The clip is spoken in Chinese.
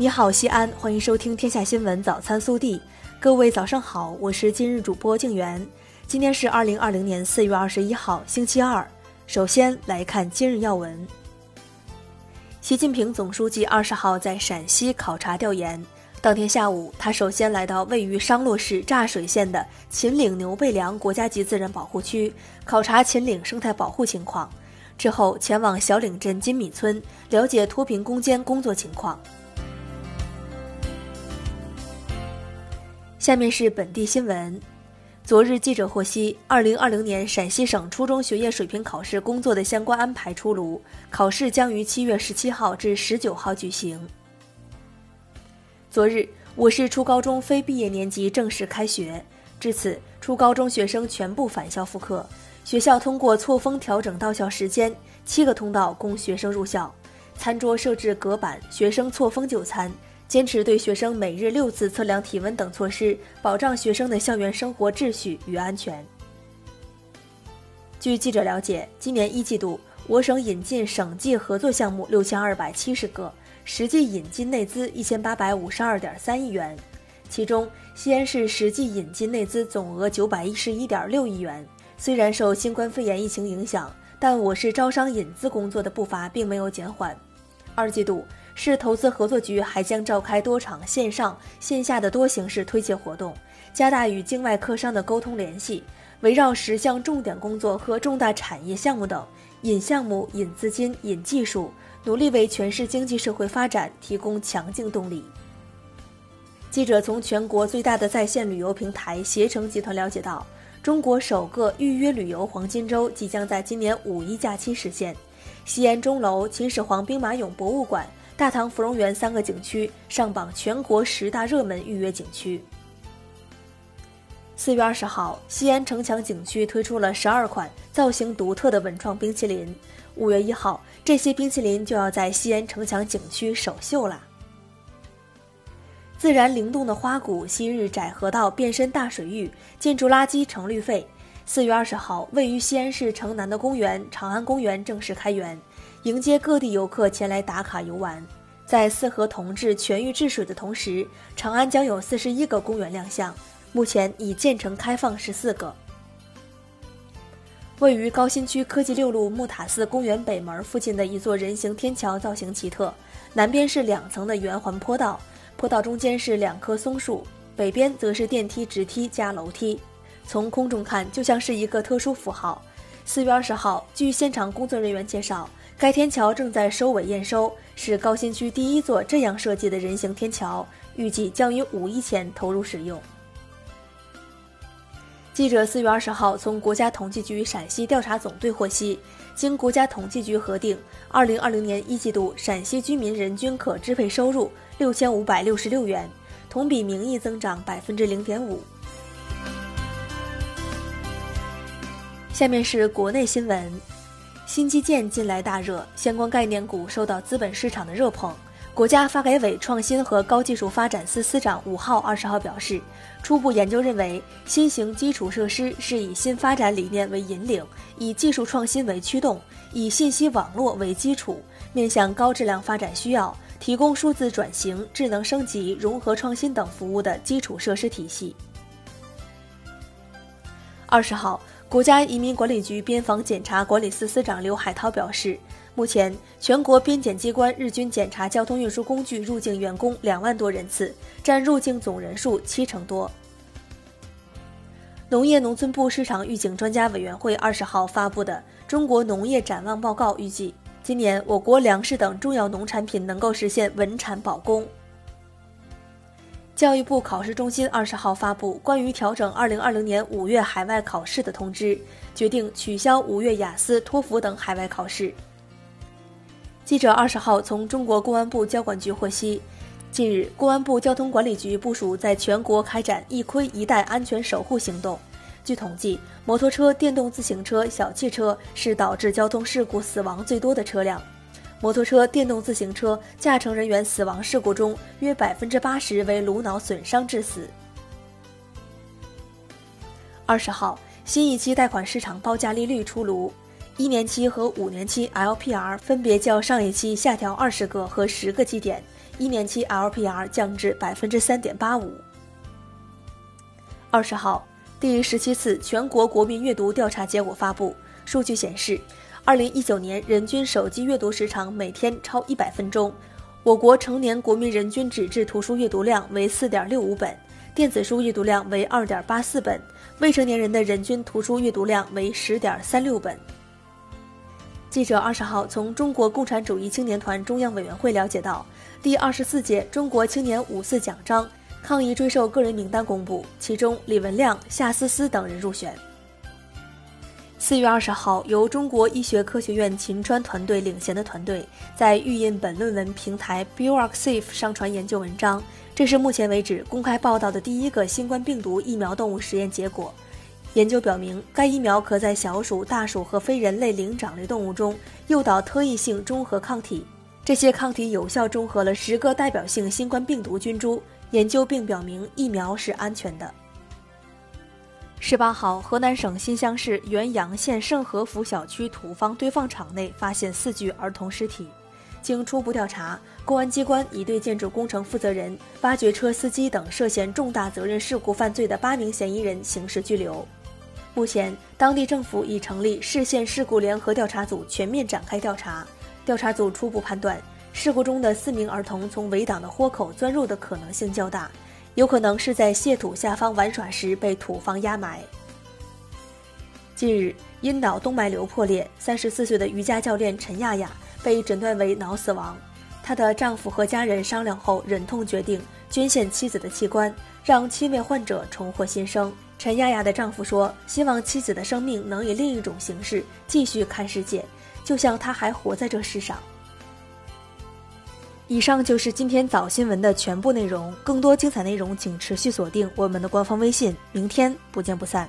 你好，西安，欢迎收听《天下新闻早餐速递》。各位早上好，我是今日主播静媛。今天是二零二零年四月二十一号，星期二。首先来看今日要闻。习近平总书记二十号在陕西考察调研。当天下午，他首先来到位于商洛市柞水县的秦岭牛背梁国家级自然保护区，考察秦岭生态保护情况。之后前往小岭镇金米村，了解脱贫攻坚工作情况。下面是本地新闻。昨日，记者获悉，二零二零年陕西省初中学业水平考试工作的相关安排出炉，考试将于七月十七号至十九号举行。昨日，我市初高中非毕业年级正式开学，至此，初高中学生全部返校复课。学校通过错峰调整到校时间，七个通道供学生入校，餐桌设置隔板，学生错峰就餐，坚持对学生每日六次测量体温等措施，保障学生的校园生活秩序与安全。据记者了解，今年一季度，我省引进省际合作项目六千二百七十个。实际引进内资一千八百五十二点三亿元，其中西安市实际引进内资总额九百一十一点六亿元。虽然受新冠肺炎疫情影响，但我市招商引资工作的步伐并没有减缓。二季度，市投资合作局还将召开多场线上线下的多形式推介活动，加大与境外客商的沟通联系，围绕十项重点工作和重大产业项目等，引项目、引资金、引技术。努力为全市经济社会发展提供强劲动力。记者从全国最大的在线旅游平台携程集团了解到，中国首个预约旅游黄金周即将在今年五一假期实现。西安钟楼、秦始皇兵马俑博物馆、大唐芙蓉园三个景区上榜全国十大热门预约景区。四月二十号，西安城墙景区推出了十二款造型独特的文创冰淇淋。五月一号，这些冰淇淋就要在西安城墙景区首秀啦。自然灵动的花谷昔日窄河道变身大水域，建筑垃圾成绿肺。四月二十号，位于西安市城南的公园长安公园正式开园，迎接各地游客前来打卡游玩。在四河同治全域治水的同时，长安将有四十一个公园亮相。目前已建成开放十四个。位于高新区科技六路木塔寺公园北门附近的一座人行天桥造型奇特，南边是两层的圆环坡道，坡道中间是两棵松树，北边则是电梯直梯加楼梯。从空中看，就像是一个特殊符号。四月二十号，据现场工作人员介绍，该天桥正在收尾验收，是高新区第一座这样设计的人行天桥，预计将于五一前投入使用。记者四月二十号从国家统计局陕西调查总队获悉，经国家统计局核定，二零二零年一季度陕西居民人均可支配收入六千五百六十六元，同比名义增长百分之零点五。下面是国内新闻，新基建近来大热，相关概念股受到资本市场的热捧。国家发改委创新和高技术发展司司长五号、二十号表示，初步研究认为，新型基础设施是以新发展理念为引领，以技术创新为驱动，以信息网络为基础，面向高质量发展需要，提供数字转型、智能升级、融合创新等服务的基础设施体系。二十号，国家移民管理局边防检查管理司司长刘海涛表示。目前，全国边检机关日均检查交通运输工具入境员工两万多人次，占入境总人数七成多。农业农村部市场预警专家委员会二十号发布的《中国农业展望报告》预计，今年我国粮食等重要农产品能够实现稳产保供。教育部考试中心二十号发布关于调整二零二零年五月海外考试的通知，决定取消五月雅思、托福等海外考试。记者二十号从中国公安部交管局获悉，近日，公安部交通管理局部署在全国开展“一盔一带”安全守护行动。据统计，摩托车、电动自行车、小汽车是导致交通事故死亡最多的车辆。摩托车、电动自行车驾乘人员死亡事故中，约百分之八十为颅脑损伤致死。二十号，新一期贷款市场报价利率出炉。一年期和五年期 LPR 分别较上一期下调二十个和十个基点，一年期 LPR 降至百分之三点八五。二十号，第十七次全国国民阅读调查结果发布，数据显示，二零一九年人均手机阅读时长每天超一百分钟，我国成年国民人均纸质图书阅读量为四点六五本，电子书阅读量为二点八四本，未成年人的人均图书阅读量为十点三六本。记者二十号从中国共产主义青年团中央委员会了解到，第二十四届中国青年五四奖章抗疫追授个人名单公布，其中李文亮、夏思思等人入选。四月二十号，由中国医学科学院秦川团队领衔的团队在预印本论文平台 BioArXiv 上传研究文章，这是目前为止公开报道的第一个新冠病毒疫苗动物实验结果。研究表明，该疫苗可在小鼠、大鼠和非人类灵长类动物中诱导特异性中和抗体，这些抗体有效中和了十个代表性新冠病毒菌株。研究并表明疫苗是安全的。十八号，河南省新乡市原阳县盛和府小区土方堆放场内发现四具儿童尸体，经初步调查，公安机关已对建筑工程负责人、挖掘车司机等涉嫌重大责任事故犯罪的八名嫌疑人刑事拘留。目前，当地政府已成立市县事故联合调查组，全面展开调查。调查组初步判断，事故中的四名儿童从围挡的豁口钻入的可能性较大，有可能是在卸土下方玩耍时被土方压埋。近日，因脑动脉瘤破裂，三十四岁的瑜伽教练陈亚亚被诊断为脑死亡。她的丈夫和家人商量后，忍痛决定捐献妻子的器官，让七位患者重获新生。陈亚亚的丈夫说：“希望妻子的生命能以另一种形式继续看世界，就像她还活在这世上。”以上就是今天早新闻的全部内容。更多精彩内容，请持续锁定我们的官方微信。明天不见不散。